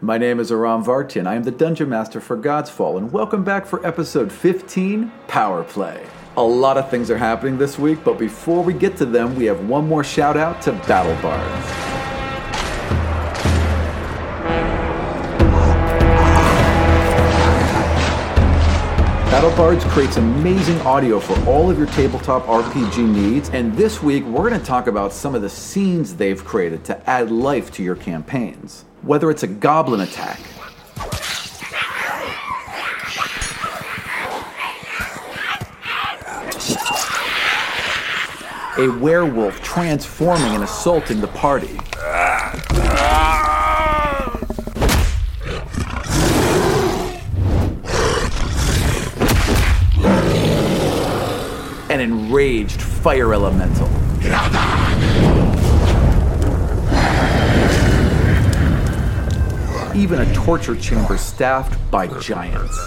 My name is Aram Vartian. I am the Dungeon Master for Godsfall, and welcome back for episode 15 Power Play. A lot of things are happening this week, but before we get to them, we have one more shout out to Battle Bards. BattleBards creates amazing audio for all of your tabletop RPG needs, and this week we're going to talk about some of the scenes they've created to add life to your campaigns. Whether it's a goblin attack, a werewolf transforming and assaulting the party, an enraged fire elemental. Even a torture chamber staffed by giants.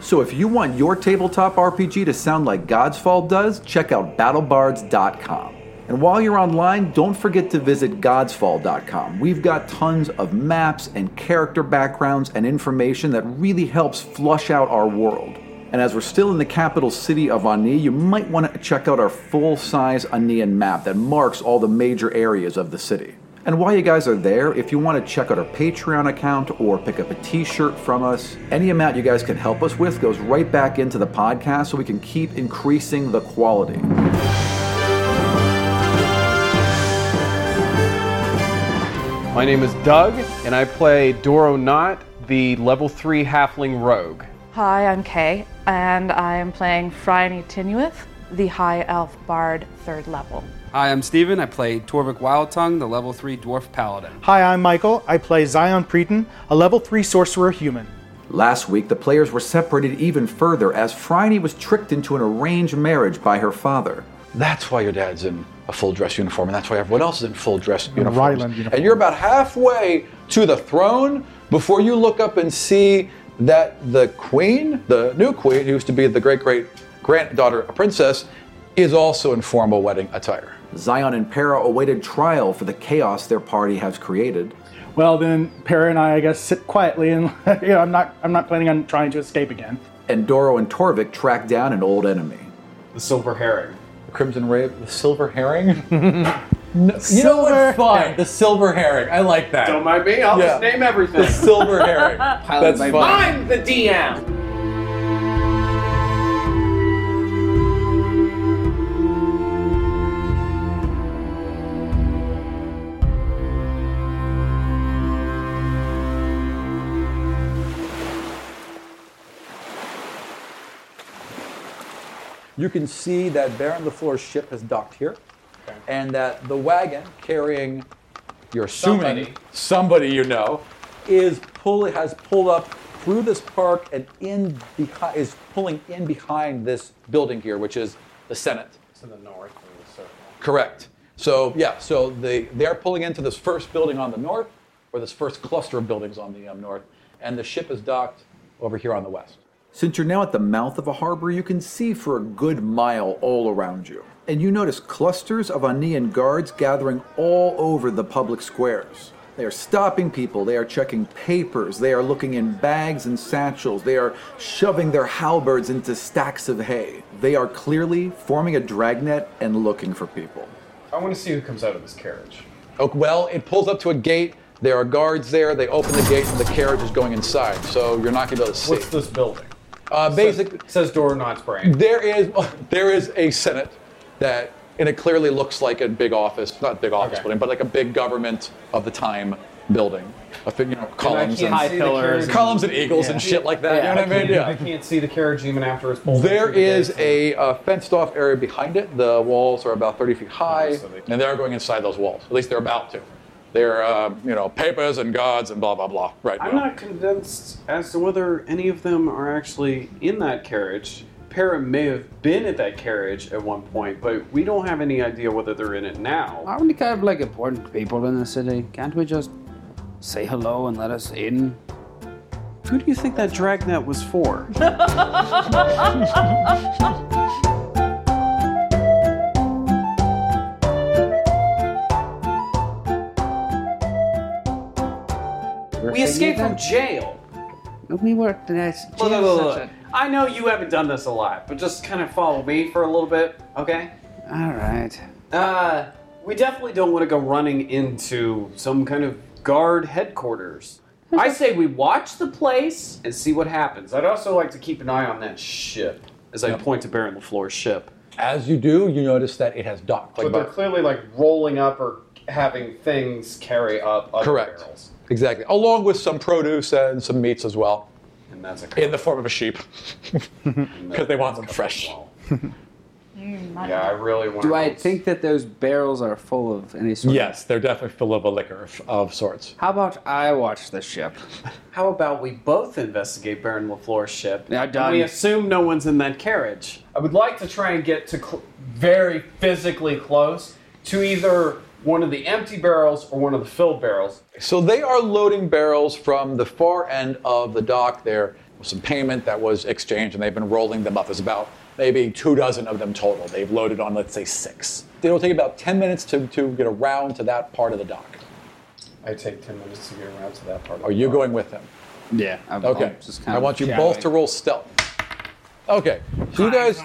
So if you want your tabletop RPG to sound like Godsfall does, check out battlebards.com. And while you're online, don't forget to visit godsfall.com. We've got tons of maps and character backgrounds and information that really helps flush out our world. And as we're still in the capital city of Ani, you might want to check out our full size Anian map that marks all the major areas of the city. And while you guys are there, if you want to check out our Patreon account or pick up a t shirt from us, any amount you guys can help us with goes right back into the podcast so we can keep increasing the quality. My name is Doug, and I play Dorro Knott, the level 3 halfling rogue. Hi, I'm Kay, and I am playing Phryane Tinueth, the High Elf Bard, third level. Hi, I'm Steven. I play Torrvic Wildtongue, the level 3 dwarf paladin. Hi, I'm Michael. I play Xion Praeten, a level 3 sorcerer human. Last week, the players were separated even further as Phryane was tricked into an arranged marriage by her father. That's why your dad's in a full dress uniform, and that's why everyone else is in full dress uniforms. Ryland uniform. And you're about halfway to the throne before you look up and see that the queen, the new queen, who used to be the great great granddaughter, a princess, is also in formal wedding attire. Xion and Para awaited trial for the chaos their party has created. Well, then Para and I, I guess, sit quietly, and you know, I'm not, I'm not planning on trying to escape again. And Dorro and Torrvic track down an old enemy. The Silver Herring. The Crimson Rave, the silver herring. no, you know Silver what's fine? herring. The silver herring. I like that. Don't mind me, I'll Yeah. just name everything. The silver herring. That's fine. I'm the DM! You can see that Baron LaFleur's ship has docked here, and that the wagon carrying you're assuming Somebody. somebody you know is pull has pulled up through this park and in behind is pulling in behind this building here, which is the Senate. It's in the north of the circle. Correct. So yeah, so they they are pulling into this first building on the north, or this first cluster of buildings on the um, north, and the ship is docked over here on the west. Since you're now at the mouth of a harbor, you can see for a good mile all around you. And you notice clusters of Anian guards gathering all over the public squares. They are stopping people, they are checking papers, they are looking in bags and satchels, they are shoving their halberds into stacks of hay. They are clearly forming a dragnet and looking for people. I want to see who comes out of this carriage. Oh, well, it pulls up to a gate. There are guards there. They open the gate, and the carriage is going inside. So you're not going to be able to see. What's this building? Uh, basic. It says Dorro Knott's brand. There is there is a senate that, and it clearly looks like a big office, not big office Okay. building, but like a big government of the time building. A fi- you know, columns and, high pillars and- columns and eagles and shit like that. you know what I mean? I can't see the carriage even after it's pulled. There through the is gates. a uh, fenced off area behind it. The walls are about 30 feet high, so they- and they're going inside those walls. At least they're about to. They're, uh, you know, papers and gods and blah, blah, blah. Right. I'm now. not convinced as to whether any of them are actually in that carriage. Para may have been at that carriage at one point, but we don't have any idea whether they're in it now. Aren't we kind of like important people in the city? Can't we just say hello and let us in? Who do you think that dragnet was for? we escaped from jail. We worked at Look, look, look, look. I know you haven't done this a lot, but just kind of follow me for a little bit, okay? All right. Uh, we definitely don't want to go running into some kind of guard headquarters. I say we watch the place and see what happens. I'd also like to keep an eye on that ship as I point to Baron LaFleur's ship. As you do, you notice that it has docked. Like But they're about- clearly like rolling up or having things carry up other correct. barrels. Exactly. Along with some produce and some meats as well, And that's a in the form of a sheep, because they want them fresh. Mm, yeah, I really want Do I think that those barrels are full of any sort? Yes, they're definitely full of a liquor of, of sorts. How about I watch the ship? How about we both investigate Baron LaFleur's ship? Yeah, and done. we assume no one's in that carriage. I would like to try and get to cl- very physically close to either one of the empty barrels or one of the filled barrels. So they are loading barrels from the far end of the dock. There was some payment that was exchanged, and they've been rolling them up. There's about maybe two dozen of them total. They've loaded on, let's say, six. It'll take about 10 minutes to, to get around to that part of the dock. I take 10 minutes to get around to that part. Are you going with them? Yeah. I'm, Okay. I'm just kind I of want you both to roll stealth. Okay. So you guys,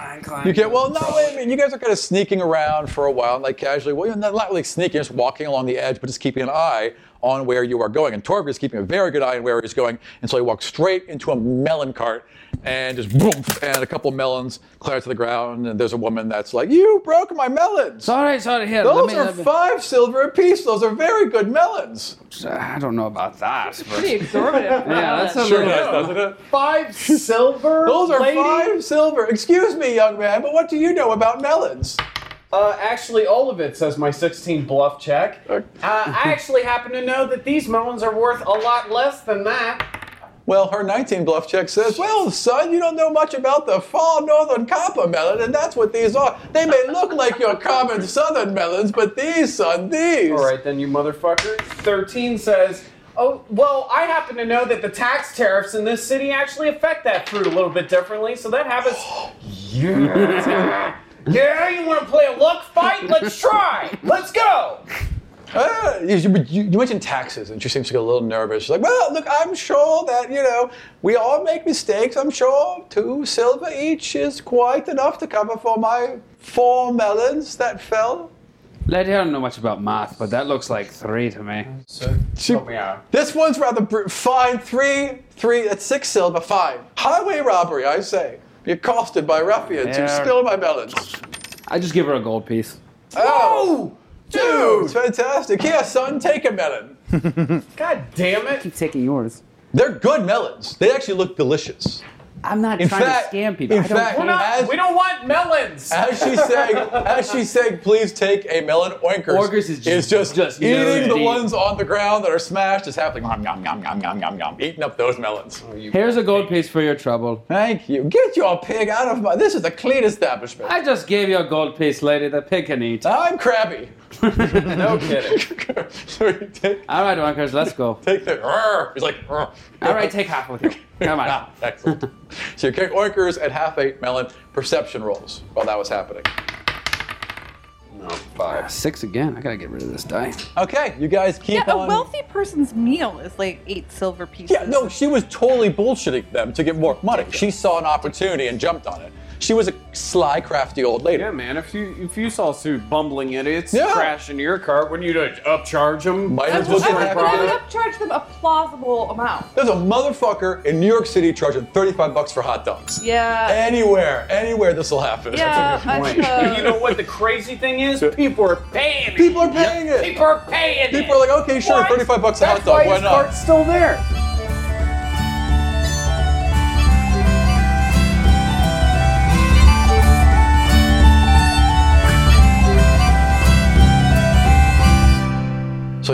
you get well. No, wait a minute. You guys are kind of sneaking around for a while, like casually. Well, you're not not really sneaking, just walking along the edge, but just keeping an eye on where you are going. And Torg is keeping a very good eye on where he's going, and so he walks straight into a melon cart and just boom, and a couple melons clatter to the ground. And there's a woman that's like, "You broke my melons." Sorry, sorry. Here, let Those me, are let me- five silver apiece. Those are very good melons. Uh, I don't know about that. But Pretty exorbitant. yeah, that's a Sure little. does, doesn't it? Five silver? Those are lady? five silver. Excuse me, young man, but what do you know about melons? Uh, actually, all of it says my 16 bluff check. Uh, I actually happen to know that these melons are worth a lot less than that. Well, her 19 bluff check says, Well, son, you don't know much about the fall northern copper melon, and that's what these are. They may look like your common southern melons, but these, son, these. All right, then, you motherfucker. 13 says, Oh, well, I happen to know that the tax tariffs in this city actually affect that fruit a little bit differently, so that happens. yeah. Yeah, you want to play a luck fight? Let's try. Let's go. Ah, you, you- you mentioned taxes, and she seems to get a little nervous. She's like, Well, look, I'm sure that, you know, we all make mistakes. I'm sure two silver each is quite enough to cover for my four melons that fell. Lady, I don't know much about math, but that looks like three to me. She- Help me out. This one's rather br- fine. Three, three. That's six silver. Fine. Highway robbery, I say. Be accosted by ruffians who Yeah. steal my melons. I just give her a gold piece. Oh, dude, it's fantastic. Here, son, take a melon. God damn it. Keep taking yours. They're good melons. They actually look delicious. I'm not In trying fact, to scam people. in I don't fact, We're not, As- we don't want melons. As she saying, as she's saying, please take a melon. Oinkers, Oinkers is just- just, just eating the deep. ones on the ground that are smashed. Just happening, yum yum yum yum yum yum yum, eating up those melons. Oh, Here's a gold piece for your trouble. Thank you. Get your pig out of my. This is a clean establishment. I just gave you a gold piece, lady. The pig can eat. I'm crabby. No kidding. so you take, All right, oinkers, let's go. take the. Rrr. He's like. Rrr. All right, take half with you. Come on. Ah, excellent. so you kick oinkers at half eight melon perception rolls while that was happening. No, five. Six again. I gotta get rid of this die. Okay, you guys keep Yeah, a on. wealthy person's meal is like eight silver pieces. yeah, no, she was totally bullshitting them to get more money. She saw an opportunity and jumped on it. She was a sly, crafty old lady. Yeah, man. If you if you saw two bumbling idiots Yeah. crash into your cart, wouldn't you like, upcharge them? Might as well I get would, happy I would it. upcharge them a plausible amount. There's a motherfucker in New York City charging 35 bucks for hot dogs. Yeah. Anywhere, anywhere this will happen. yeah, I And suppose. you know what the crazy thing is? People are paying. it. People are paying it. People are paying. it. People are like, okay, sure, What? 35 bucks a That's hot dog, why why his not? cart's still there.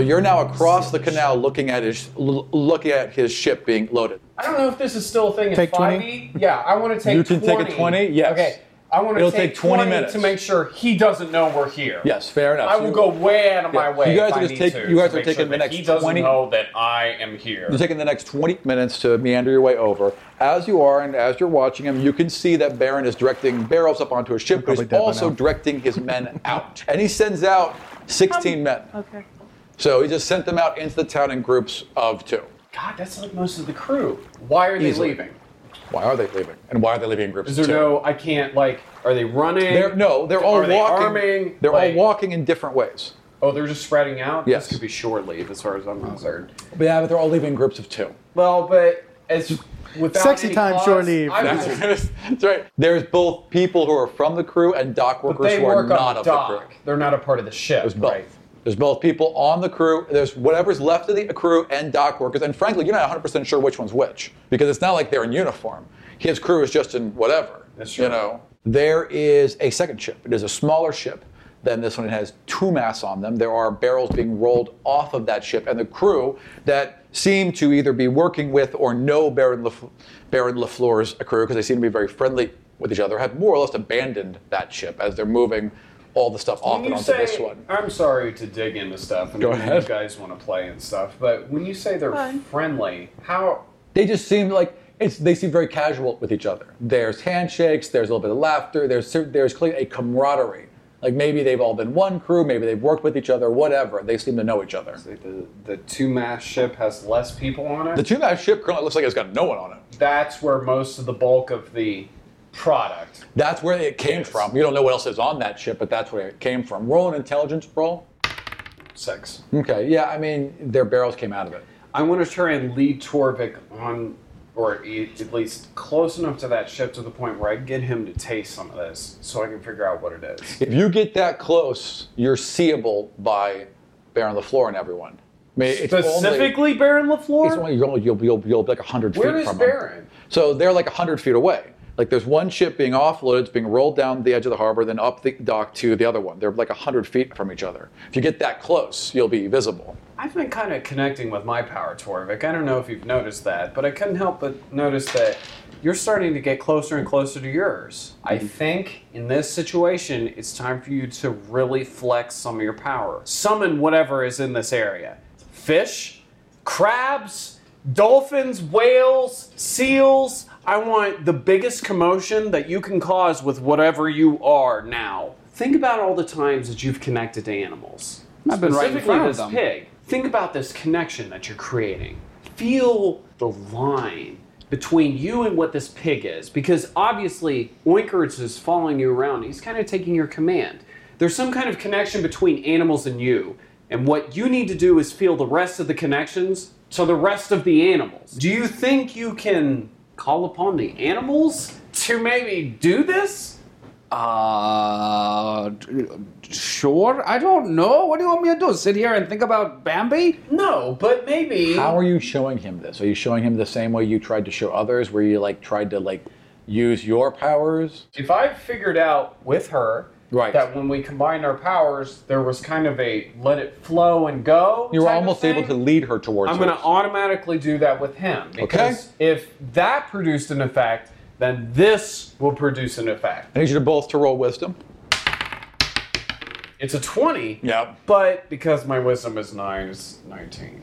You're now across the canal looking at his looking at his ship being loaded. I don't know if this is still a thing. Take at 5e. Yeah, I want to take. You can take a 20, yes. Okay. I want to It'll take, take 20 20 minutes. to make sure he doesn't know we're here. Yes, fair enough. I So will go way out of my way. You guys if are I just take- to you guys are taking sure the that next He doesn't 20 know that I am here. You're taking the next 20 minutes to meander your way over. As you are, and as you're watching him, you can see that Baron is directing barrels up onto a ship, but he's also directing his men out. And he sends out 16 um, men. Okay. So he just sent them out into the town in groups of two. God, that's like most of the crew. Why are they Easily. leaving? Why are they leaving? And why are they leaving in groups Is of two? no? I can't like. Are they running? They're, no, they're all Are they walking. arming? They're Like- all walking in different ways. Oh, they're just spreading out. Yes. This could be short leave, as far as I'm concerned. But yeah, but they're all leaving in groups of two. Well, but as without Sexy any time, clause, short leave. I That's, will- that's right. There's both people who are from the crew and dock but workers they who are work not on of the the dock. crew. They're not a part of the ship. There's both. Right. There's both people on the crew. There's whatever's left of the crew and dock workers. And frankly, you're not 100% sure which one's which because it's not like they're in uniform. His crew is just in whatever. That's true. You know, there is a second ship. It is a smaller ship than this one. It has two masts on them. There are barrels being rolled off of that ship, and the crew that seem to either be working with or know Baron, Laf- Baron Lafleur's crew because they seem to be very friendly with each other have more or less abandoned that ship as they're moving all the stuff off When and you onto say, this one. I'm sorry to dig into stuff, and Go ahead. you guys want to play and stuff, but when you say they're Fine. friendly, how? they just seem like it's they seem very casual with each other. There's handshakes, there's a little bit of laughter, there's there's clearly a camaraderie. Like maybe they've all been one crew, maybe they've worked with each other, whatever. They seem to know each other. Like the the two mast ship has less people on it. The two-mast ship currently looks like it's got no one on it. That's where most of the bulk of the product. That's where it came Yes. from. You don't know what else is on that ship, but that's where it came from. Roll an intelligence roll. Six. Okay, yeah, I mean their barrels came out of it. I want to try and lead Torrvic on, or at least close enough to that ship to the point where I get him to taste some of this, so I can figure out what it is. If you get that close, you're seeable by Baron LaFleur and everyone. I mean, it's only- Specifically, Baron Lafleur. It's only, you'll, you'll, you'll, you'll be like 100 Where feet is from them. Baron? So they're like 100 feet away. Like there's one ship being offloaded, it's being rolled down the edge of the harbor, then up the dock to the other one. They're like 100 feet from each other. If you get that close, you'll be visible. I've been kind of connecting with my power, Torrvic. I don't know if you've noticed that, but I couldn't help but notice that you're starting to get closer and closer to yours. I mm-hmm. think in this situation, it's time for you to really flex some of your power. Summon whatever is in this area fish, crabs, dolphins, whales, seals. I want the biggest commotion that you can cause with whatever you are now. Think about all the times that you've connected to animals. I've been right in Specifically front of this them. pig. Think about this connection that you're creating. Feel the line between you and what this pig is, because obviously Oinkers is following you around. He's kind of taking your command. There's some kind of connection between animals and you, and what you need to do is feel the rest of the connections to the rest of the animals. Do you think you can call upon the animals to maybe do this? Uh, sure. I don't know. What do you want me to do? Sit here and think about Bambi? No, but maybe. How are you showing him this? Are you showing him the same way you tried to show others, where you like tried to like use your powers? if I figured out with her Right. that when we combined our powers, there was kind of a let it flow and go. You were almost able to lead her towards I'm going to automatically do that with him because if that produced an effect, then this will produce an effect. I need you to both to roll wisdom. It's a 20, Yeah. but because my wisdom is 9, it's 19.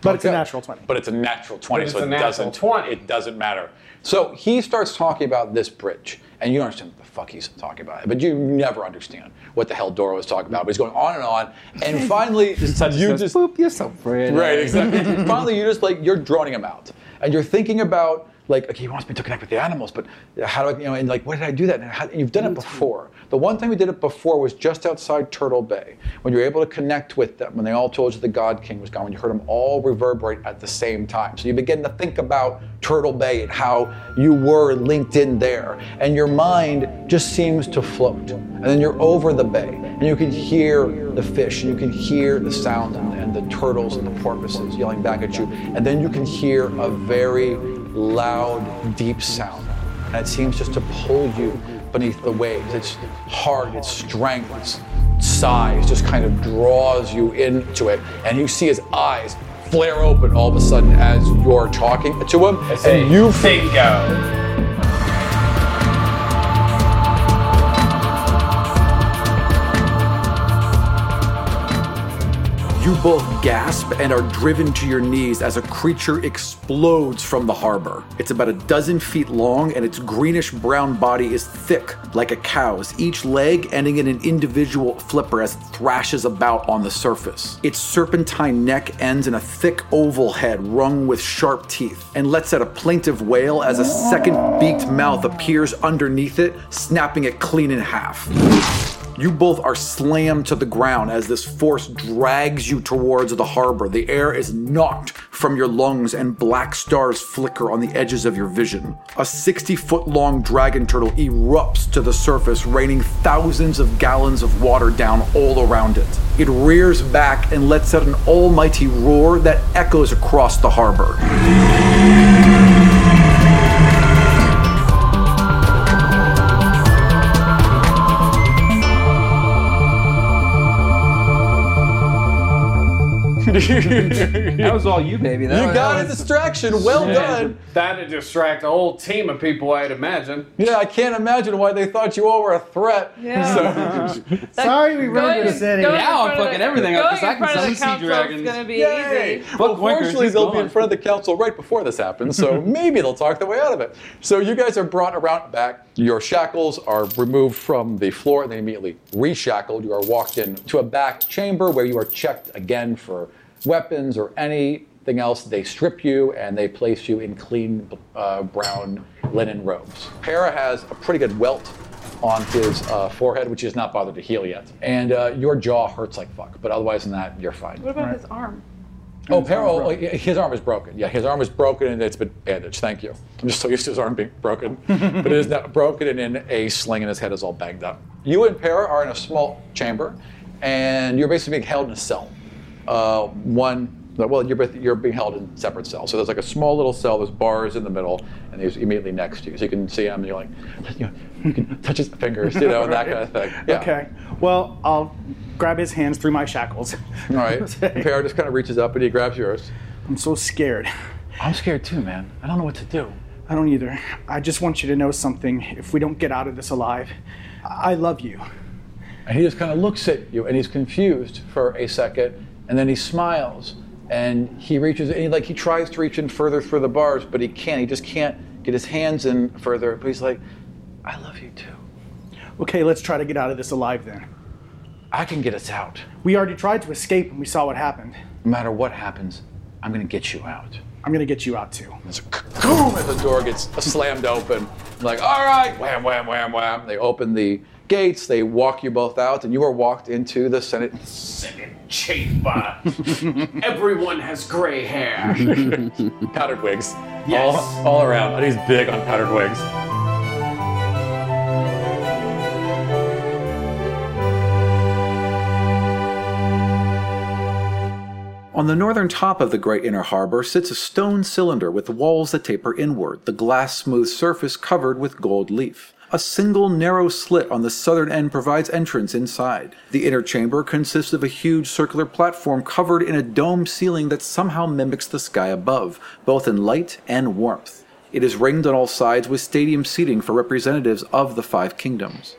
But it's a natural 20. But it's a natural 20, it's so a it natural doesn't 20. it doesn't matter. So he starts talking about this bridge, and you understand what the fuck he's talking about. It. But you never understand what the hell Dorro was talking about. But he's going on and on, and finally you just Boop, you're so pretty. right exactly. finally, you just like you're droning him out, and you're thinking about like okay, he wants me to connect with the animals, but how do I you know and like what did I do that? And, how, and you've done it before. The one time we did it before was just outside Turtle Bay when you were able to connect with them when they all told you the God King was gone. When you heard them all reverberate at the same time, so you begin to think about Turtle Bay and how you were linked in there, and your mind just seems to float. And then you're over the bay, and you can hear the fish, and you can hear the sound and, the turtles and the porpoises yelling back at you, and then you can hear a very loud, deep sound, and it seems just to pull you beneath the waves. It's hard, its strength, its size just kind of draws you into it, and you see his eyes flare open all of a sudden as you're talking to him, and you bingo. You both gasp and are driven to your knees as a creature explodes from the harbor. It's about a dozen feet long and its greenish brown body is thick like a cow's, each leg ending in an individual flipper as it thrashes about on the surface. Its serpentine neck ends in a thick oval head rung with sharp teeth and lets out a plaintive wail as a second beaked mouth appears underneath it, snapping it clean in half. You both are slammed to the ground as this force drags you towards the harbor. The air is knocked from your lungs and black stars flicker on the edges of your vision. A 60 foot long dragon turtle erupts to the surface, raining thousands of gallons of water down all around it. It rears back and lets out an almighty roar that echoes across the harbor. That was all you, baby. That You was- got that a was- distraction. Well done. That'd distract a whole team of people, I'd imagine. Yeah, I can't imagine why they thought you all were a threat. Yeah. Sorry we ruined your Going- city. going in Now I'm fucking the- everything up because I can front of summon sea dragons. is gonna be Yay! easy. Well, Winkers, fortunately, they'll be in front of the council right before this happens, so maybe they'll talk their way out of it. So you guys are brought around back. Your shackles are removed from the floor and then immediately reshackled. You are walked into a back chamber where you are checked again for weapons or anything else. They strip you and they place you in clean uh, brown linen robes. Para has a pretty good welt on his uh, forehead, which is not bothered to heal yet. And uh, your jaw hurts like fuck, but otherwise than that, you're fine. What about his arm? Oh, Peril, oh, his arm is broken. Yeah, his arm is broken and it's been bandaged. Thank you. I'm just so used to his arm being broken. but it is now broken and in a sling and his head is all banged up. You and Para are in a small chamber and you're basically being held in a cell. Uh, one, well, you're, you're being held in separate cells. So there's like a small little cell, there's bars in the middle, and he's immediately next to you. So you can see him and you're like, you, know, you can touch his fingers, you know, and that kind of thing. Yeah. Okay. Well, I'll grab his hands through my shackles. All right. Para just kind of reaches up and he grabs yours. I'm so scared. I'm scared too, man. I don't know what to do. I don't either. I just want you to know something. If we don't get out of this alive, I love you. And he just kind of looks at you and he's confused for a second and then he smiles and he reaches and he, like he tries to reach in further through the bars but he can't he just can't get his hands in further but he's like i love you too Okay, let's try to get out of this alive then. i can get us out We already tried to escape and we saw what happened. no matter what happens i'm going to get you out I'm gonna get you out too. There's a boom as the door gets slammed open. Like, all right, wham, wham, wham, wham. They open the gates. They walk you both out, and you are walked into the Senate. Senate chamber. Everyone has gray hair. powdered wigs. Yes. All, all around. And he's big on powdered wigs. On the northern top of the great inner harbor sits a stone cylinder with walls that taper inward, the glass smooth surface covered with gold leaf. A single narrow slit on the southern end provides entrance inside. The inner chamber consists of a huge circular platform covered in a dome ceiling that somehow mimics the sky above, both in light and warmth. It is ringed on all sides with stadium seating for representatives of the five kingdoms.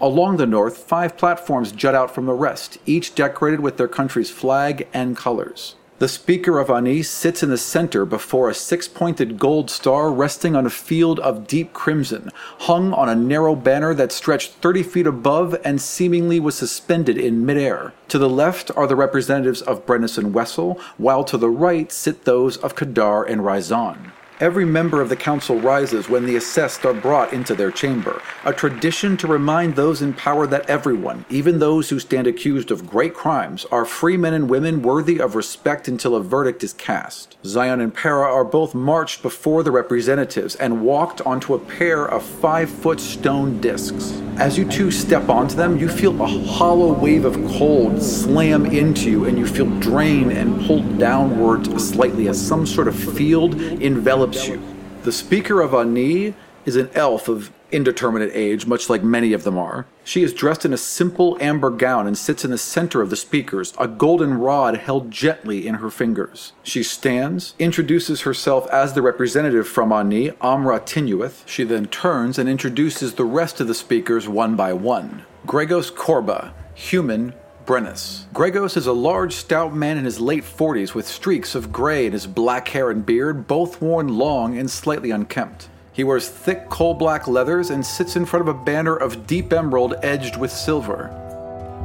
Along the north, five platforms jut out from the rest, each decorated with their country's flag and colors. The Speaker of Anis sits in the center before a six pointed gold star resting on a field of deep crimson, hung on a narrow banner that stretched 30 feet above and seemingly was suspended in midair. To the left are the representatives of Brennus and Wessel, while to the right sit those of Kadar and Rizan. Every member of the council rises when the assessed are brought into their chamber, a tradition to remind those in power that everyone, even those who stand accused of great crimes, are free men and women worthy of respect until a verdict is cast. Xion and Para are both marched before the representatives and walked onto a pair of five foot stone discs. As you two step onto them, you feel a hollow wave of cold slam into you, and you feel drained and pulled downward slightly as some sort of field envelops you. The Speaker of Ani is an elf of indeterminate age, much like many of them are. She is dressed in a simple amber gown and sits in the center of the speakers, a golden rod held gently in her fingers. She stands, introduces herself as the representative from Ani, Amra Tinueth. She then turns and introduces the rest of the speakers one by one. Gregos Korba, human, Brennus. Gregos is a large, stout man in his late 40s with streaks of gray in his black hair and beard, both worn long and slightly unkempt. He wears thick coal black leathers and sits in front of a banner of deep emerald edged with silver.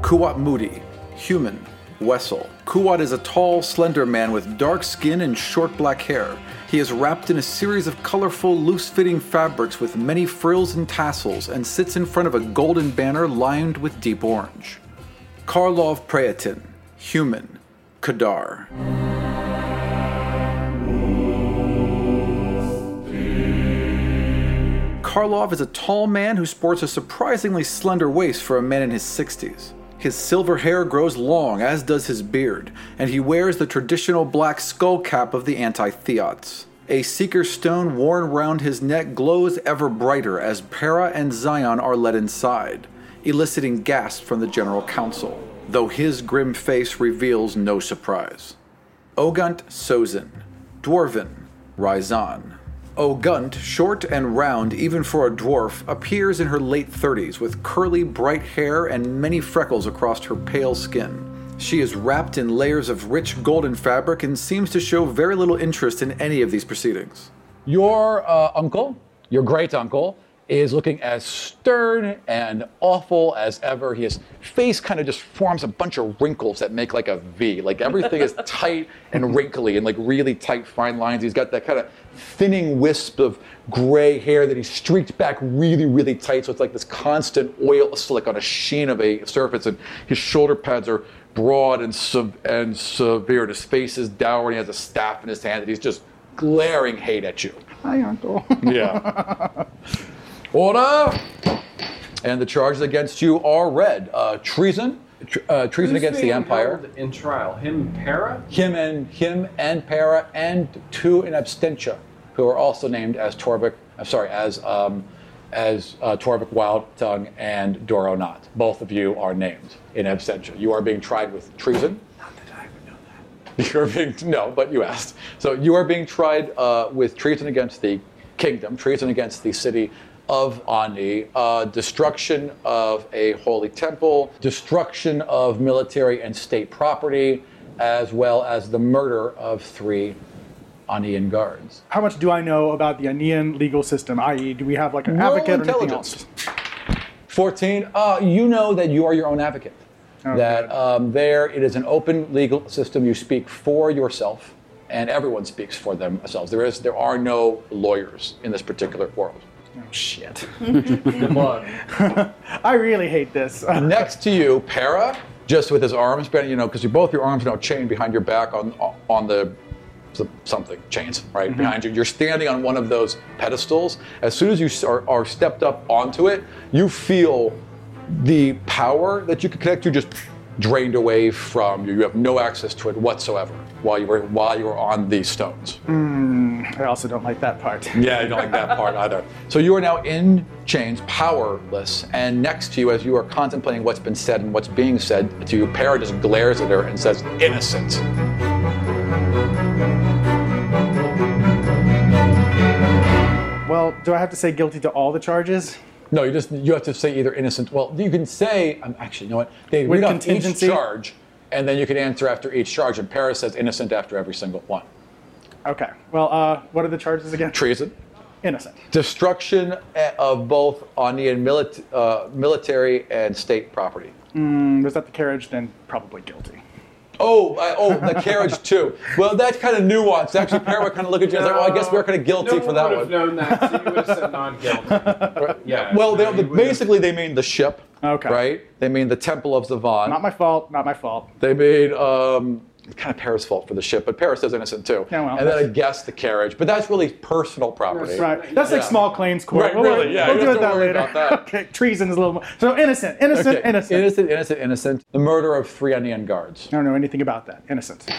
Kuwat Moody, human, Wessel. Kuwat is a tall, slender man with dark skin and short black hair. He is wrapped in a series of colorful, loose fitting fabrics with many frills and tassels and sits in front of a golden banner lined with deep orange. Karlov Praeten, human, Kadar. Karlov is a tall man who sports a surprisingly slender waist for a man in his 60s. His silver hair grows long, as does his beard, and he wears the traditional black skull cap of the anti Theots. A seeker stone worn round his neck glows ever brighter as Para and Xion are led inside, eliciting gasps from the General Council, though his grim face reveals no surprise. Ogunt Sozin, Dwarven, Ryzan. Ogunt, short and round even for a dwarf, appears in her late 30s with curly, bright hair and many freckles across her pale skin. She is wrapped in layers of rich golden fabric and seems to show very little interest in any of these proceedings. Your uh, uncle, your great uncle, is looking as stern and awful as ever. His face kind of just forms a bunch of wrinkles that make like a V. Like everything is tight and wrinkly and like really tight, fine lines. He's got that kind of thinning wisp of gray hair that he streaked back really, really tight. So it's like this constant oil slick on a sheen of a surface. And his shoulder pads are broad and, sev- and severe. And his face is dour and he has a staff in his hand that he's just glaring hate at you. Hi, Uncle. Yeah. Order! And the charges against you are read uh, treason, tr- uh, treason Who's against the being empire. held In trial, him, Para. Him and him and Para and two in absentia, who are also named as Torrvic. I'm sorry, as um, as uh, Torrvic Wildtongue and Dorro Knott. Both of you are named in absentia. You are being tried with treason. Not that I would know that. You're being no, but you asked. So you are being tried uh, with treason against the kingdom, treason against the city of Ani, uh, destruction of a holy temple, destruction of military and state property, as well as the murder of three Anian guards. How much do I know about the Anian legal system? I.e., do we have like an Roll advocate or anything else? 14. Uh, you know that you are your own advocate. That um, there, it is an open legal system. You speak for yourself, and everyone speaks for themselves. There is, there are no lawyers in this particular world. Oh, shit. Good luck. I really hate this. Next to you, Para, just with his arms, bent, you know, because you both your arms are now chained behind your back on on the the- something chains right mm-hmm. behind you. You're standing on one of those pedestals. As soon as you are, are stepped up onto it, you feel the power that you could connect to just drained away from you. You have no access to it whatsoever while you were while you were on these stones. I also don't like that part. Yeah, I don't like that part either. So you are now in chains, powerless, and next to you, as you are contemplating what's been said and what's being said to you, Para just glares at her and says, "Innocent." Well, do I have to say guilty to all the charges? No, you just you have to say either innocent. Well, you can say um, actually, you know what? They read off each charge, and then you can answer after each charge. And Paris says innocent after every single one. Okay. Well, uh, what are the charges again? Treason, Innocent. destruction eh, of both Onian milit- uh, military and state property. Mm, was that the carriage? Then probably guilty. Oh, I, oh, the carriage too. Well, that's kind of nuanced. Actually, Para would kind of look at you and say, "Well, I guess we're kind of guilty no for one that would one." have known that, so you would have said non-guilty. yeah. Well, they, no, you basically, they mean the ship. Okay. Right? They mean the Temple of Zavon. Not my fault. Not my fault. They made um, kind of Paris' fault for the ship, but Paris is innocent too. Yeah, well, and then I guess the carriage, but that's really personal property. Right. That's like small claims court. Right, We'll- really, yeah, We'll you do it that later. about that. okay. Treason is a little more. So innocent. Innocent. Okay, Innocent. innocent, innocent, innocent. The murder of three Onion guards. I don't know anything about that. Innocent.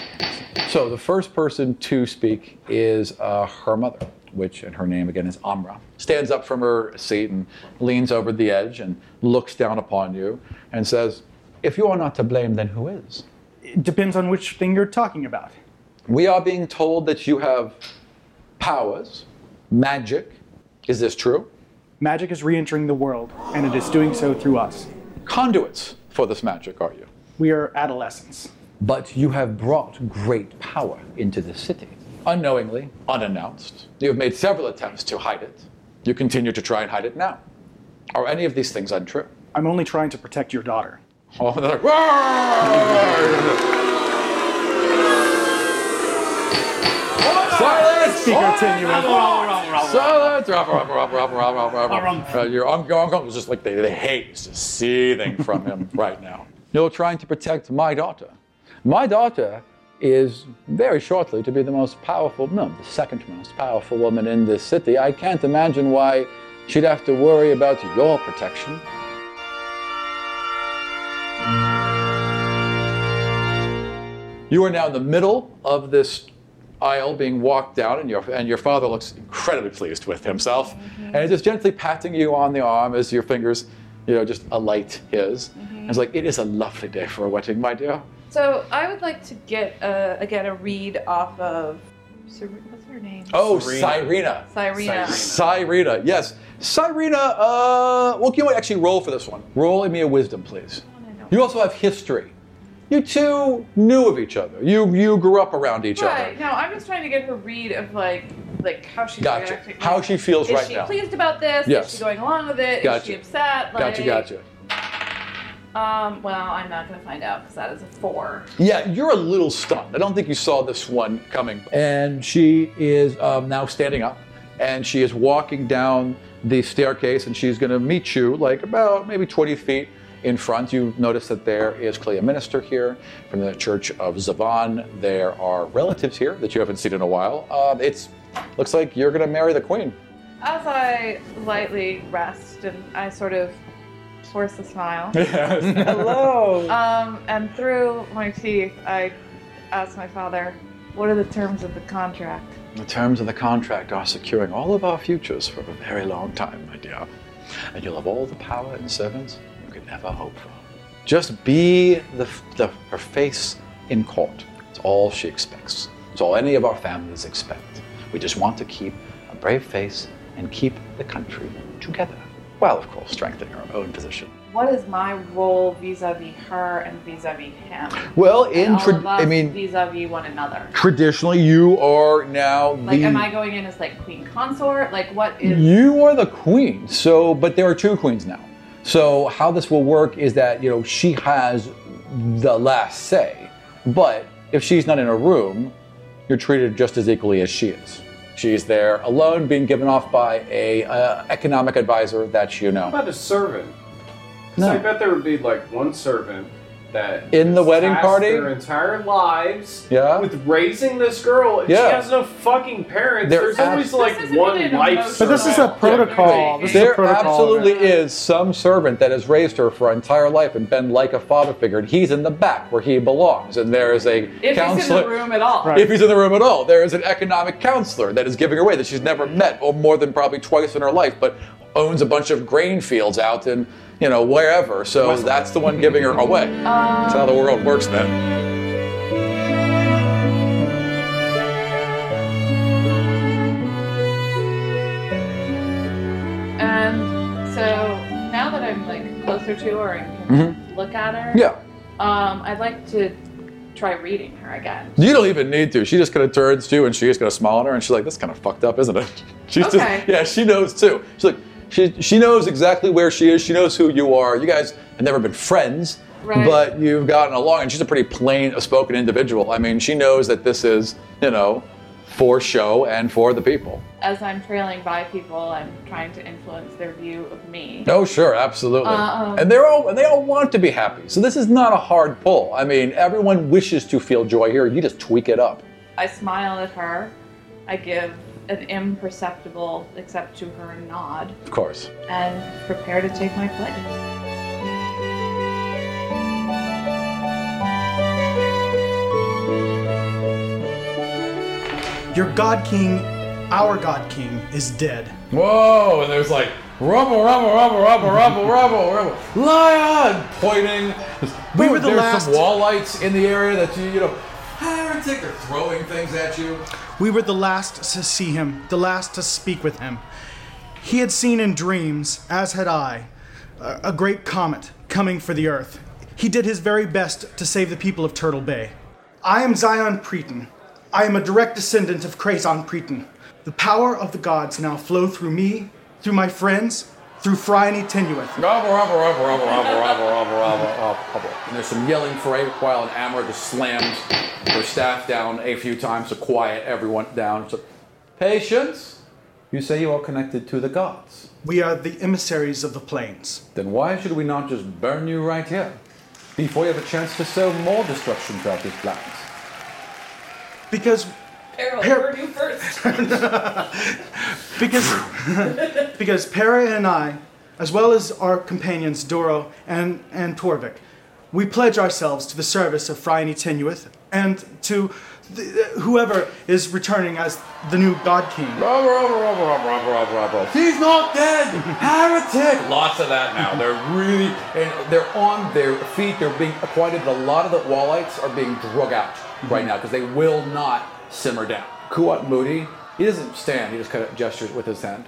So the first person to speak is uh, her mother, which and her name again is Amra. Stands up from her seat and leans over the edge and looks down upon you and says, "If you are not to blame, then who is?" It depends on which thing you're talking about. We are being told that you have powers, magic. Is this true? Magic is re-entering the world, and it is doing so through us. Conduits for this magic, are you? We are adolescents. But you have brought great power into the city. Unknowingly, unannounced. You have made several attempts to hide it. You continue to try and hide it now. Are any of these things untrue? I'm only trying to protect your daughter. Oh, they're like, Silence! Silence! Your uncle, uncle is just like they, the hate is just seething from him right now. You're trying to protect my daughter. My daughter is very shortly to be the most powerful, no, the second most powerful woman in this city. I can't imagine why she'd have to worry about your protection. You are now in the middle of this aisle being walked down, and your, and your father looks incredibly pleased with himself. Mm-hmm. And he's just gently patting you on the arm as your fingers, you know, just alight his. And it's like, it is a lovely day for a wedding, my dear. So I would like to get a again a read off of Ser- what's her name? Oh, Cyrena. Cyrena. Cyrena, yes. Cyrena, uh, well, can you actually roll for this one? Roll me a wisdom, please. You also have history. You two knew of each other. You you grew up around each other. Right. other. No, I'm just trying to get her read of like like how she's Gotcha. reacting. How she feels is right she now. Is she pleased about this? Yes. Is she going along with it? Is Gotcha. she upset? Like, Gotcha, gotcha. Um. Well, I'm not gonna find out because that is a four. Yeah, you're a little stunned. I don't think you saw this one coming. And she is um, now standing up, and she is walking down the staircase, and she's going to meet you like about maybe 20 feet in front. You notice that there is clearly a minister here from the Church of Zavan. There are relatives here that you haven't seen in a while. Uh, it's looks like you're going to marry the queen. As I lightly rest and I sort of force a smile. Hello. Um, and through my teeth, I ask my father, "What are the terms of the contract?" The terms of the contract are securing all of our futures for a very long time, my dear. And you'll have all the power and servants you could ever hope for. Just be the, the, her face in court. It's all she expects. It's all any of our families expect. We just want to keep a brave face and keep the country together. While, of course, strengthening our own position. What is my role vis-a-vis her and vis-a-vis him? Well, in all tra- I mean, vis-a-vis one another. traditionally, you are now Like, the. am I going in as like queen consort? Like, what is? You are the queen. So, but there are two queens now. So, how this will work is that, you know, she has the last say. But if she's not in a room, you're treated just as equally as she is. She's there alone, being given off by a uh, economic advisor that you know. About a servant. No. I bet there would be like one servant that In the wedding tasked party? their entire lives Yeah. with raising this girl. And She has no fucking parents. There There's abs- always like one an life. But this is a servant. protocol. This is a There protocol. absolutely is some servant that has raised her for her entire life and been like a father figure, and he's in the back where he belongs. And there is a if counselor. he's in the room at all. Right. If he's in the room at all, there is an economic counselor that is giving her away that she's never met, or more than probably twice in her life, but owns a bunch of grain fields out in, you know, wherever. So that's the one giving her away. That's how the world works then. And so now that I'm like closer to her and can look at her, Mm-hmm. Yeah. um, I'd like to try reading her again. You don't even need to. She just kind of turns to you and she's going to smile at her and she's like, "That's kind of fucked up, isn't it?" She's Okay. just yeah, she knows too. She's like, she she knows exactly where she is. She knows who you are. You guys have never been friends, Right. but you've gotten along. And she's a pretty plain spoken individual. I mean, she knows that this is you know for show and for the people. As I'm trailing by people, I'm trying to influence their view of me. Oh, sure, absolutely. Um, and they're all and they all want to be happy. So this is not a hard pull. I mean, everyone wishes to feel joy here. You just tweak it up. I smile at her. I give an imperceptible, except to her, nod, Of course. and prepare to take my place. Your God King, our God King, is dead. Whoa! And there's like rumble, rumble, rumble, rumble, rumble, rumble, rumble. Lion pointing. We were the there's last- some wall lights in the area that you, you know, ah, heretic are throwing things at you. We were the last to see him, the last to speak with him. He had seen in dreams, as had I, a great comet coming for the earth. He did his very best to save the people of Turtle Bay. I am Xion Praeten. I am a direct descendant of Krazon Praeten. The power of the gods now flow through me, through my friends, through Phryane Tinueth. And there's some yelling for a while, and Amor just slams her staff down a few times to quiet everyone down. So, patience, you say you are connected to the gods. We are the emissaries of the plains. Then why should we not just burn you right here before you have a chance to sow more destruction throughout these lands? Because Errol, Par- word you first. because because Para and I, as well as our companions Dorro and and Torrvic, we pledge ourselves to the service of Phryane Tinueth and to the, whoever is returning as the new God King. Rubble, rubble, rubble, rubble, rubble, rubble, rubble. He's not dead! Heretic! Lots of that now. They're really, and they're on their feet. They're being acquainted. A lot of the wallites are being drug out right now because they will not simmer down. Kuat Moody, he doesn't stand. He just kind of gestures with his hand.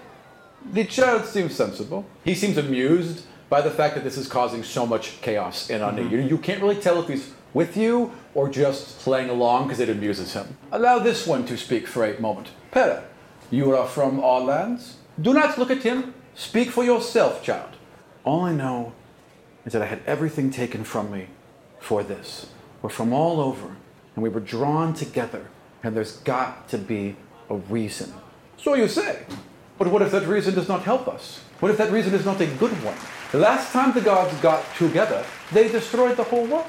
The child seems sensible. He seems amused by the fact that this is causing so much chaos in Andi. Mm-hmm. You, you can't really tell if he's with you or just playing along because it amuses him. Allow this one to speak for a moment. Pera, you are from our lands. Do not look at him. Speak for yourself, child. All I know is that I had everything taken from me for this. We're from all over, and we were drawn together, and there's got to be a reason. So you say. But what if that reason does not help us? What if that reason is not a good one? The last time the gods got together, they destroyed the whole world.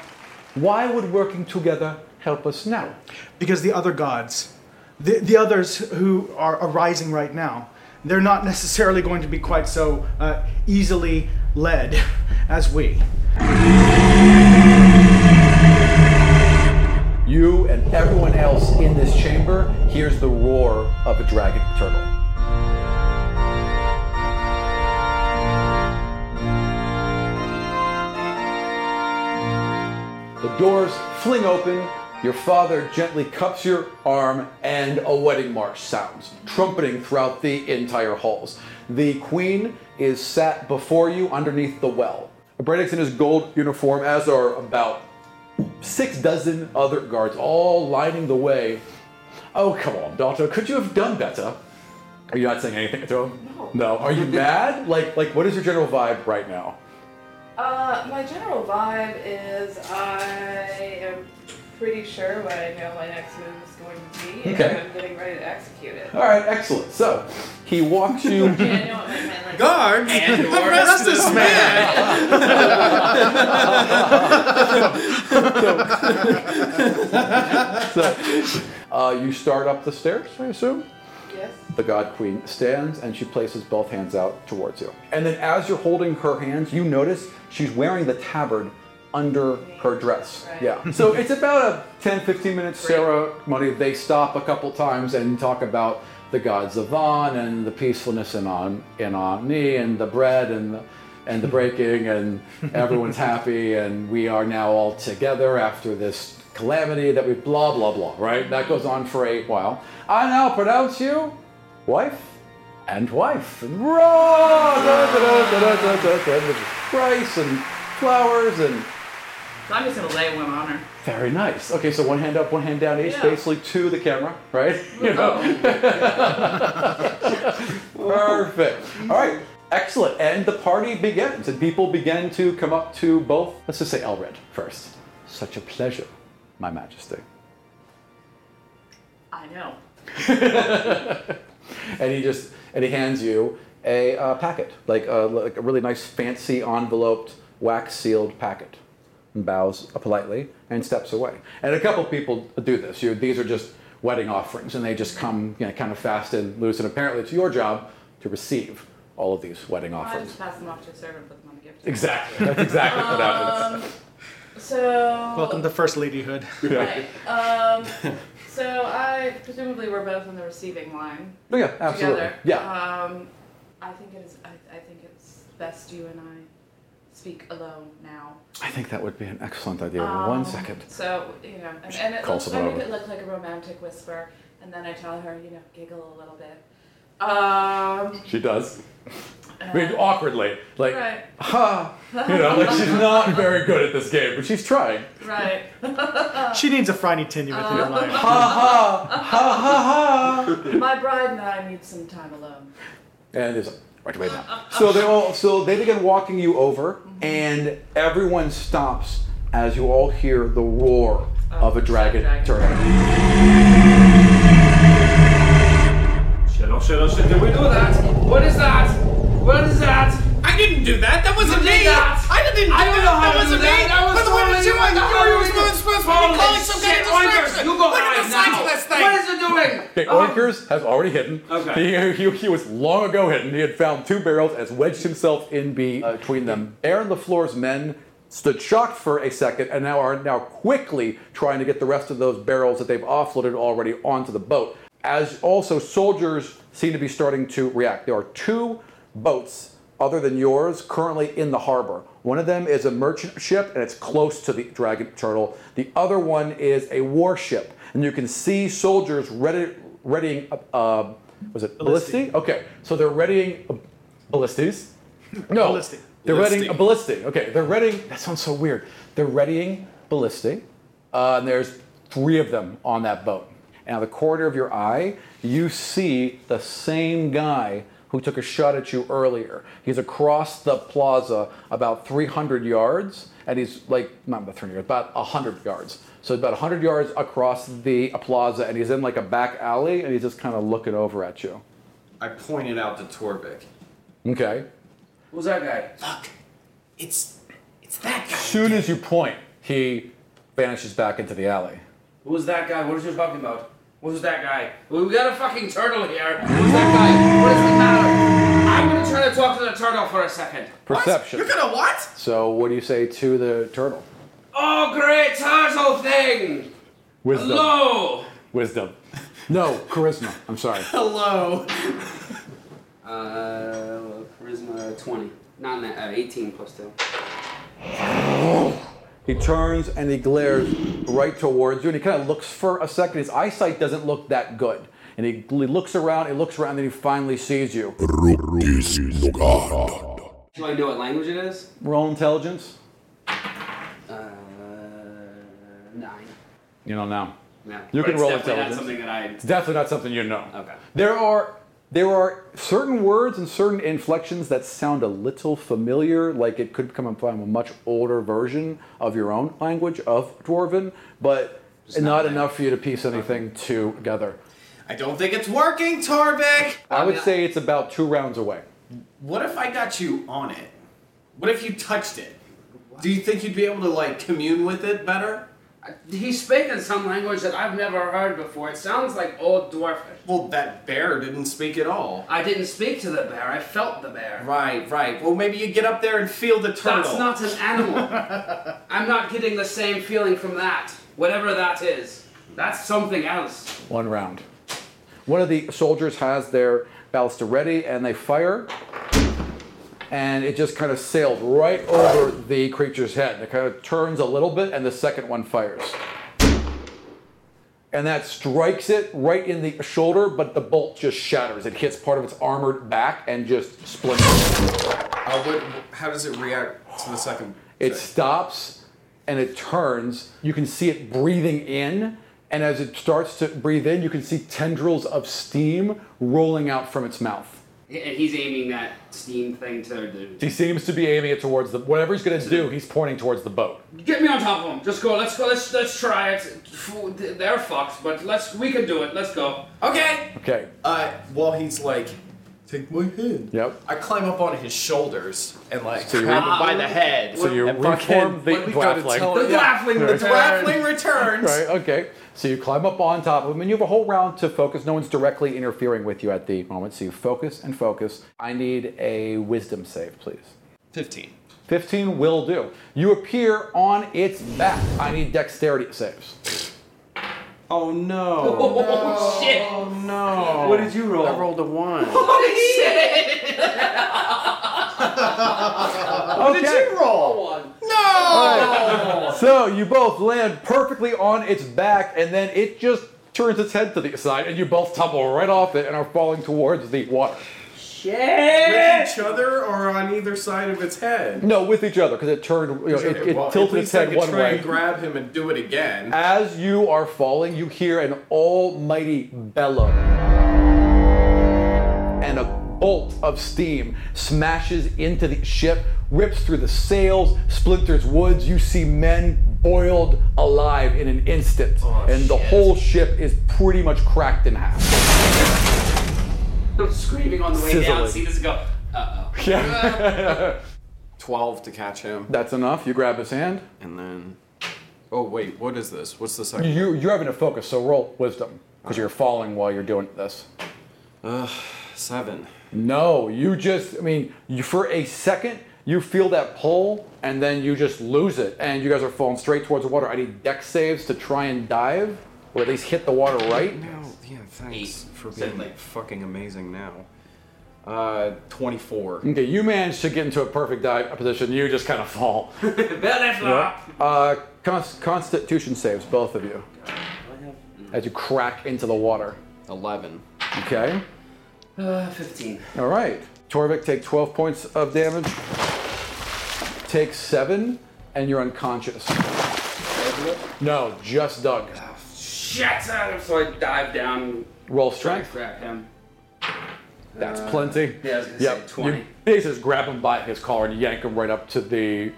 Why would working together help us now? Because the other gods, the, the others who are arising right now, they're not necessarily going to be quite so uh, easily led as we. You and everyone else in this chamber hears the roar of a dragon turtle. The doors fling open. Your father gently cups your arm, and a wedding march sounds, trumpeting throughout the entire halls. The queen is sat before you underneath the well. Braddock's in his gold uniform, as are about six dozen other guards, all lining the way. Oh, come on, daughter, could you have done better? Are you not saying anything to him? No. No. Are you mad? Like, like, what is your general vibe right now? Uh, my general vibe is I am pretty sure what I know my next move is going to be, Okay. and I'm getting ready to execute it. All right, excellent. So he walks you. Yeah, I know what my man like. Guards, arrest this man. so, uh, you start up the stairs, I assume. Yes. The God Queen stands and she places both hands out towards you. And then, as you're holding her hands, you notice she's wearing the tabard under her dress. Yeah. So it's about a 10 15 minute ceremony. They stop a couple times and talk about the gods of On and the peacefulness in On in Omni and the bread and the, and the breaking and everyone's happy and we are now all together after this calamity that we blah blah blah right that goes on for a while i now pronounce you wife and wife and rice and flowers and so I'm just gonna lay one on her. very nice. Okay, so one hand up, one hand down each, Yeah. basically to the camera, right? You know. Perfect. All right, excellent. And the party begins, and people begin to come up to both. Let's just say Elred first. Such a pleasure, My Majesty. I know. and he just and he hands you a uh, packet, like a, like a really nice, fancy enveloped, wax sealed packet, and bows politely and steps away. And a couple people do this. You, these are just wedding offerings, and they just come, you know, kind of fast and loose. And apparently, it's your job to receive all of these wedding I offerings. just pass them off to a servant, put them on the gift. Exactly. That's exactly what happens. Um, so. Welcome to First Ladyhood. Right. Um, so I presumably we're both on the receiving line Oh, yeah, absolutely. together. Yeah. Um, I think it is. I, I think it's best you and I speak alone now. I think that would be an excellent idea. One Um, second. So you know, and, and it Call looks, I someone make over. it look like a romantic whisper, and then I tell her, you know, giggle a little bit. Um, She does. I mean, awkwardly, like, right, ha, you know, like she's not very good at this game, but she's trying. right. She needs a Phryane Tinueth in her life. Ha ha ha ha ha. My bride and I need some time alone. And is right away now. So they all, so they begin walking you over, and everyone stops as you all hear the roar of a dragon dragon. turning. Shit, oh shit, oh shit, did we do that? What is that? What is that? I didn't do that. That wasn't You me. that. I didn't do I don't that. know how that to wasn't do me. that. You? I you. thought you were supposed supposed to be calling some kind of Oinkers, distraction. you go Look at the size now. of this thing. What is it doing? Okay, Oh. Oinkers has already hidden. Okay. He, he, he was long ago hidden. He had found two barrels, has wedged himself in be, uh, between them. Aaron LaFleur's men stood shocked for a second and now are now quickly trying to get the rest of those barrels that they've offloaded already onto the boat. As also soldiers seem to be starting to react. There are two boats other than yours currently in the harbor. One of them is a merchant ship and it's close to the dragon turtle. The other one is a warship, and you can see soldiers ready, readying. Uh, was it ballistic? Okay, so they're readying uh. No, Ballistic. they're readying a Ballistic. Okay, they're readying. That sounds so weird. They're readying ballistic, uh, and there's three of them on that boat. And out of the corner of your eye, you see the same guy who took a shot at you earlier. He's across the plaza about 300 yards, and he's like, not about 300 yards, about 100 yards. So about 100 yards across the plaza, and he's in like a back alley, and he's just kind of looking over at you. I pointed out to Torrvic. Okay. Who's that guy? Look, it's it's that guy. As soon as you point, he vanishes back into the alley. Who's that guy? What is you talking about? Who's that guy? We got a fucking turtle here. Who's that guy? What is the matter? I'm gonna talk to the turtle for a second. Perception. You're gonna what? So what do you say to the turtle? Oh, great turtle thing! Wisdom. Hello! Wisdom. No, charisma. I'm sorry. Hello. Uh, charisma 20. Not that, uh, 18 plus 2. He turns and he glares right towards you, and he kind of looks for a second. His eyesight doesn't look that good, and he, he looks around. He looks around, and then he finally sees you. Rookies no God. Do I know what language it is? Roll intelligence. Uh, 9. You don't know. No. You But can it's roll definitely intelligence. Not something that I. It's definitely not something you know. Okay. There are there are certain words and certain inflections that sound a little familiar, like it could come from a much older version of your own language of Dwarven, but not, not enough for you to piece anything together. I don't think it's working, Torrvic. I would say it's about two rounds away. What if I got you on it? What if you touched it? Do you think you'd be able to like commune with it better? He's speaking some language that I've never heard before. It sounds like Old Dwarfish. Well, that bear didn't speak at all. I didn't speak to the bear, I felt the bear. Right, right. Well, maybe you get up there and feel the turtle. That's not an animal. I'm not getting the same feeling from that. Whatever that is. That's something else. One round. One of the soldiers has their ballista ready and they fire. And it just kind of sails right over the creature's head. It kind of turns a little bit and the second one fires. And that strikes it right in the shoulder, but the bolt just shatters. It hits part of its armored back and just splinters. Uh, what, how does it react to the second? It stops and it turns. You can see it breathing in. And as it starts to breathe in, you can see tendrils of steam rolling out from its mouth. And he's aiming that steam thing to the. He seems to be aiming it towards the whatever he's going to do. He's pointing towards the boat. Get me on top of him. Just go. Let's go. Let's let's try it. They're fucked, but let's. We can do it. Let's go. Okay. Okay. Uh, while he's like, take my hand. Yep. I climb up on his shoulders and like So you grab him by the head. So you and reform fucking- the when we go to Dwarfling. tell- The yeah. Dwarfling The returns. Dwarfling returns. Right. Okay. So you climb up on top of him, and you have a whole round to focus. No one's directly interfering with you at the moment. So you focus and focus. I need a wisdom save, please. Fifteen. 15 will do. You appear on its back. I need dexterity saves. Oh no. Oh shit! Oh no. What did you roll? I rolled a one. Holy shit! Okay. Did you roll? One. No. So you both land perfectly on its back, and then it just turns its head to the side, and you both tumble right off it and are falling towards the water. Shit! With each other or on either side of its head? No, with each other, because it turned, you know, it, it Well, tilted its head I could one try way. and grab him and do it again. As you are falling, you hear an almighty bellow. And bolt of steam smashes into the ship, rips through the sails, splinters woods. You see men boiled alive in an instant. and the whole ship is pretty much cracked in half. I'm screaming on the way Sizzling. down. See this go. Uh oh. Yeah. 12 to catch him. That's enough. You grab his hand. And then. Oh, wait, what is this? What's the second? You, you're having to focus, so roll wisdom, because you're falling while you're doing this. Uh, seven. No, you just, I mean, you, for a second, you feel that pull, and then you just lose it, and you guys are falling straight towards the water. I need deck saves to try and dive, or at least hit the water right. No, yeah, thanks Eight. for Said being like- fucking amazing now. Uh, 24. Okay, you manage to get into a perfect dive position. You just kind of fall. Belly flop. Uh, cons- constitution saves, both of you, as you crack into the water. 11. Okay. Uh, 15. All right. Torrvic, take 12 points of damage. Take seven, and you're unconscious. No, just Doug. Shit! So I dive down. Roll Try to strength. grab him. That's plenty. Yeah, I was gonna Yep. say 20. You basically just grab him by his collar and yank him right up to the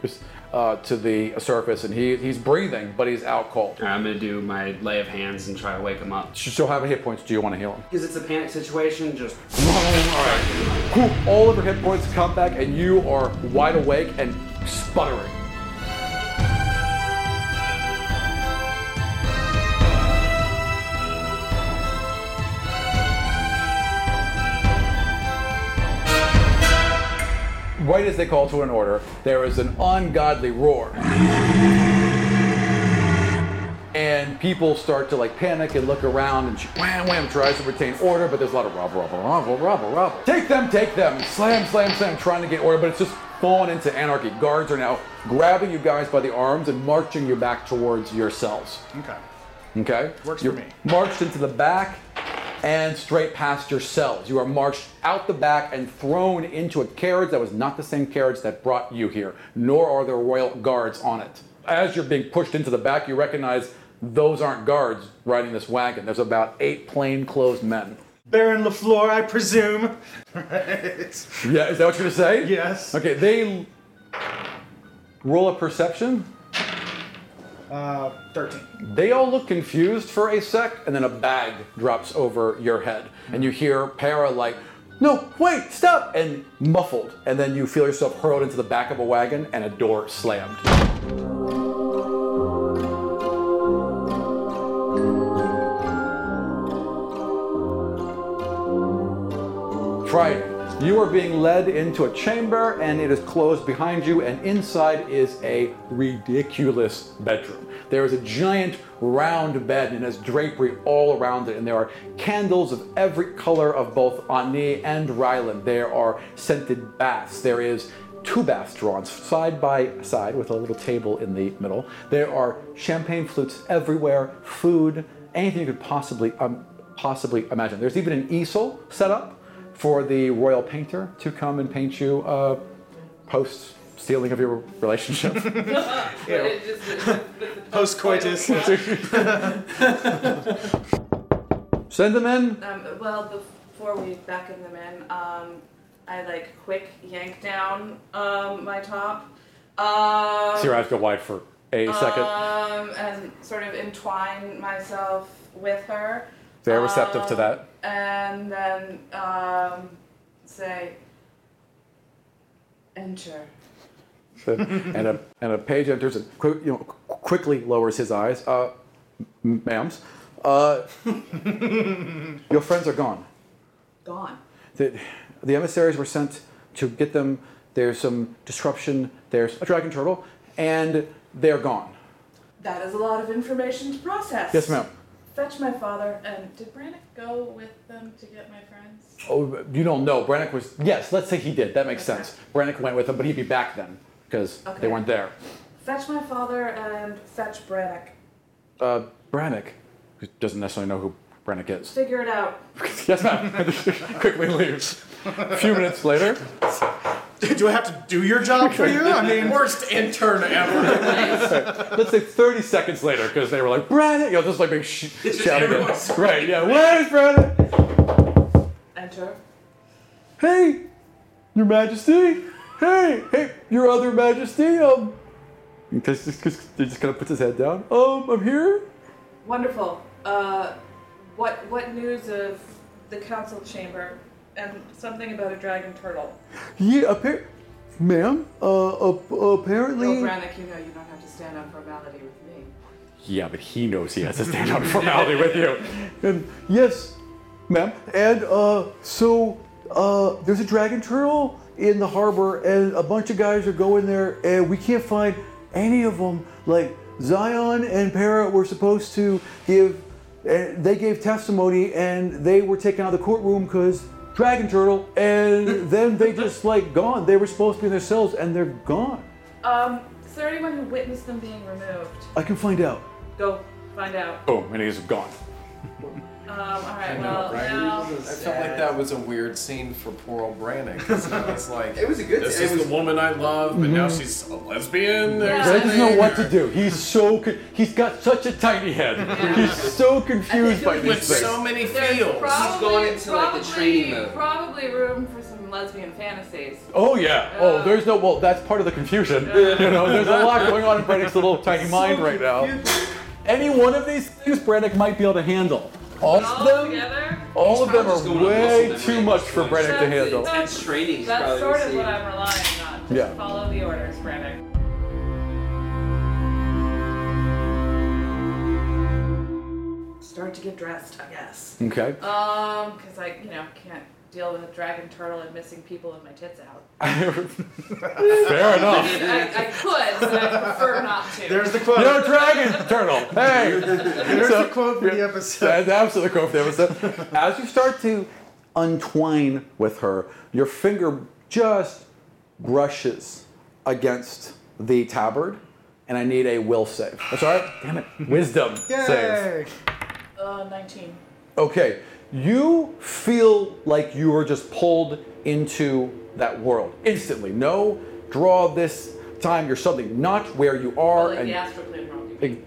uh, to the surface, and he he's breathing, but he's out cold. Alright, I'm gonna do my lay of hands and try to wake him up. So how many hit points do you want to heal him? Because it's a panic situation, just. Whew, All of your hit points come back, and you are wide awake and sputtering. Right as they call to an order, there is an ungodly roar. And people start to like panic and look around, and she wham wham tries to retain order, but there's a lot of rubble, rubble, rubble, rubble, rubble. Take them, take them, slam, slam, slam, trying to get order, but it's just fallen into anarchy. Guards are now grabbing you guys by the arms and marching you back towards yourselves. Okay. Okay? Works You're for me. Marched into the back and straight past your cells. You are marched out the back and thrown into a carriage that was not the same carriage that brought you here, nor are there royal guards on it. As you're being pushed into the back, you recognize those aren't guards riding this wagon. There's about eight plainclothes men. Baron LaFleur, I presume. Right. Yeah, is that what you're gonna say? Yes. Okay, they roll a perception. Uh, 13. They all look confused for a sec, and then a bag drops over your head, and you hear Para like, "No, wait, stop!" and muffled, and then you feel yourself hurled into the back of a wagon, and a door slammed. Friday, you are being led into a chamber and it is closed behind you, and inside is a ridiculous bedroom. There is a giant round bed and it has drapery all around it, and there are candles of every color of both Ani and Ryland. There are scented baths. There is two baths drawn side by side with a little table in the middle. There are champagne flutes everywhere, food, anything you could possibly um, possibly imagine. There's even an easel set up for the royal painter to come and paint you uh, post stealing of your relationship. Post coitus. Send them in. Um, well, before we beckon them in, um, I like quick yank down um, my top. Um, See your eyes go wide for a second. Um, and sort of entwine myself with her. They're receptive to Um, that. And then um, say, enter. and a and a page enters and you know qu- quickly lowers his eyes. Uh, m- ma'ams, uh, your friends are gone. Gone. The, the emissaries were sent to get them. There's some disruption. There's a dragon turtle, and they're gone. That is a lot of information to process. Yes, ma'am. Fetch my father. And did Brannick go with them to get my friends? Oh, you don't know. Brannick was yes. Let's say he did. That makes Okay. sense. Brannick went with them, but he'd be back then because they weren't there. Fetch my father and fetch Brannick. Uh, Brannick, who doesn't necessarily know who Brennick is. Figure it out. yes, ma'am. Quickly leaves. A few minutes later, Do I have to do your job for you? I mean, Worst intern ever. let's say 30 seconds later, because they were like, Brennick, you know, just like big sh- shouting it. Right, yeah, where's Brennick? Enter. Hey, Your Majesty. Hey, hey, Your Other Majesty. Um, because just, just, he just kind of puts his head down. Um, I'm here. Wonderful. Uh, what what news of the council chamber and something about a dragon turtle? Yeah, appar- ma'am. Uh, ap- apparently. Bill Brannick, you know you don't have to stand on formality with me. Yeah, but he knows he has to stand on formality with you. And yes, ma'am. And uh, so uh, there's a dragon turtle in the harbor, and a bunch of guys are going there, and we can't find any of them. Like Xion and Para were supposed to give, and they gave testimony, and they were taken out of the courtroom because dragon turtle, and then they just like gone. They were supposed to be in their cells, and they're gone. Um, is there anyone who witnessed them being removed? I can find out. Go find out. Boom, and he's gone. Um, all right. Well, now. I felt like that was a weird scene for poor old Brannick. 'cause It's like It was a good- This it is was- the woman I love, but now she's a lesbian. or Yeah. He doesn't know what to do. He's so con- he's got such a tiny head. He's so confused by With these things. so many There's feels. probably, going into, like, the probably- training mode. Probably room for some lesbian fantasies. Oh yeah. Oh, there's no. Well, that's part of the confusion. You know, there's a lot going on in Brennick's little tiny mind right now. Any one of these things, Brennick might be able to handle. All of them, together. all of them are way muscle too much for this. Brennick to handle. Intense training. That's sort of what I'm relying on. Just Yeah. follow the orders, Brannick. Start to get dressed, I guess. Okay. Um, because I, you know, can't deal with a dragon turtle and missing people with my tits out. Fair I enough. mean, I, I could, but I prefer not to. there's the quote. Yo, dragon turtle. Hey. There's So- the quote for the episode. That's absolutely the quote for the episode. As you start to untwine with her, your finger just brushes against the tabard, and I need a will save. That's all right. Damn it. Wisdom save. Yay! Uh, 19. Okay, you feel like you were just pulled into that world instantly. No draw this time. You're suddenly not where you are. like and the astral plane world.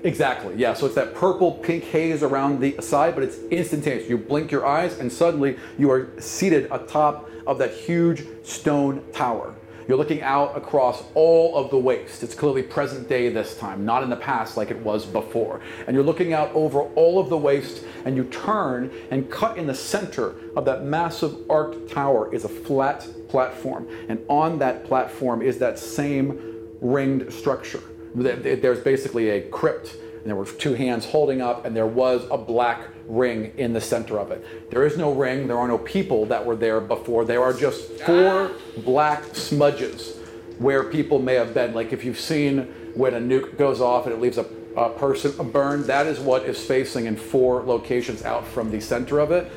Exactly, yeah. So it's that purple pink haze around the side, but it's instantaneous. You blink your eyes, and suddenly you are seated atop of that huge stone tower. You're looking out across all of the waste. It's clearly present day this time, not in the past like it was before. And you're looking out over all of the waste, and you turn and cut in the center of that massive arced tower is a flat platform. And on that platform is that same ringed structure. There's basically a crypt, and there were two hands holding up, and there was a black ring in the center of it. There is no ring, there are no people that were there before. There are just four ah. black smudges where people may have been. Like if you've seen when a nuke goes off and it leaves a, a person burned, that is what is facing in four locations out from the center of it.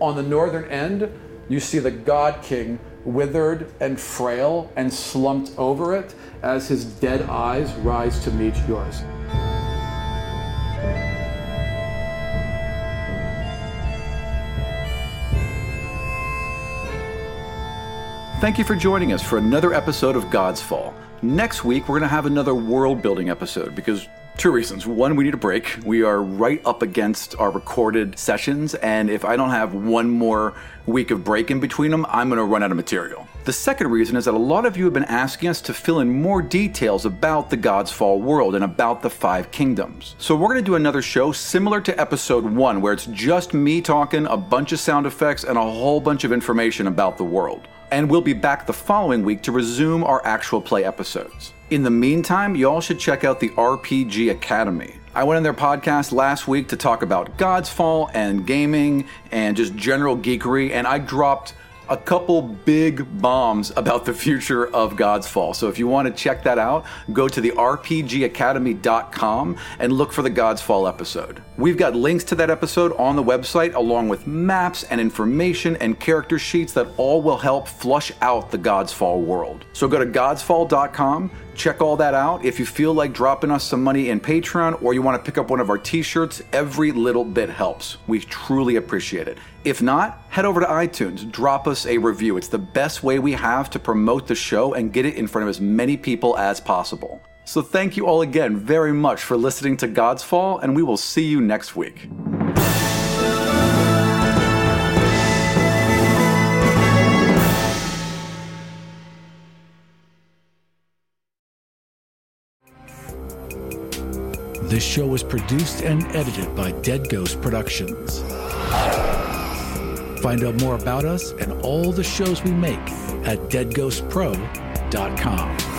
On the northern end, you see the God King withered and frail and slumped over it as his dead eyes rise to meet yours. Thank you for joining us for another episode of Godsfall. Next week, we're going to have another world building episode because two reasons. One, we need a break. We are right up against our recorded sessions, and if I don't have one more week of break in between them, I'm going to run out of material. The second reason is that a lot of you have been asking us to fill in more details about the Godsfall world and about the five kingdoms. So we're going to do another show similar to episode one, where it's just me talking, a bunch of sound effects, and a whole bunch of information about the world and we'll be back the following week to resume our actual play episodes. In the meantime, you all should check out the RPG Academy. I went on their podcast last week to talk about Godsfall and gaming and just general geekery, and I dropped a couple big bombs about the future of Godsfall. So if you want to check that out, go to the rpgacademy.com and look for the Godsfall episode. We've got links to that episode on the website along with maps and information and character sheets that all will help flush out the Godsfall world. So go to godsfall.com, check all that out. If you feel like dropping us some money in Patreon or you want to pick up one of our t-shirts, every little bit helps. We truly appreciate it. If not, head over to iTunes, drop us a review. It's the best way we have to promote the show and get it in front of as many people as possible. So thank you all again very much for listening to Godsfall, and we will see you next week. This show was produced and edited by Dead Ghost Productions. Find out more about us and all the shows we make at deadghostpro.com.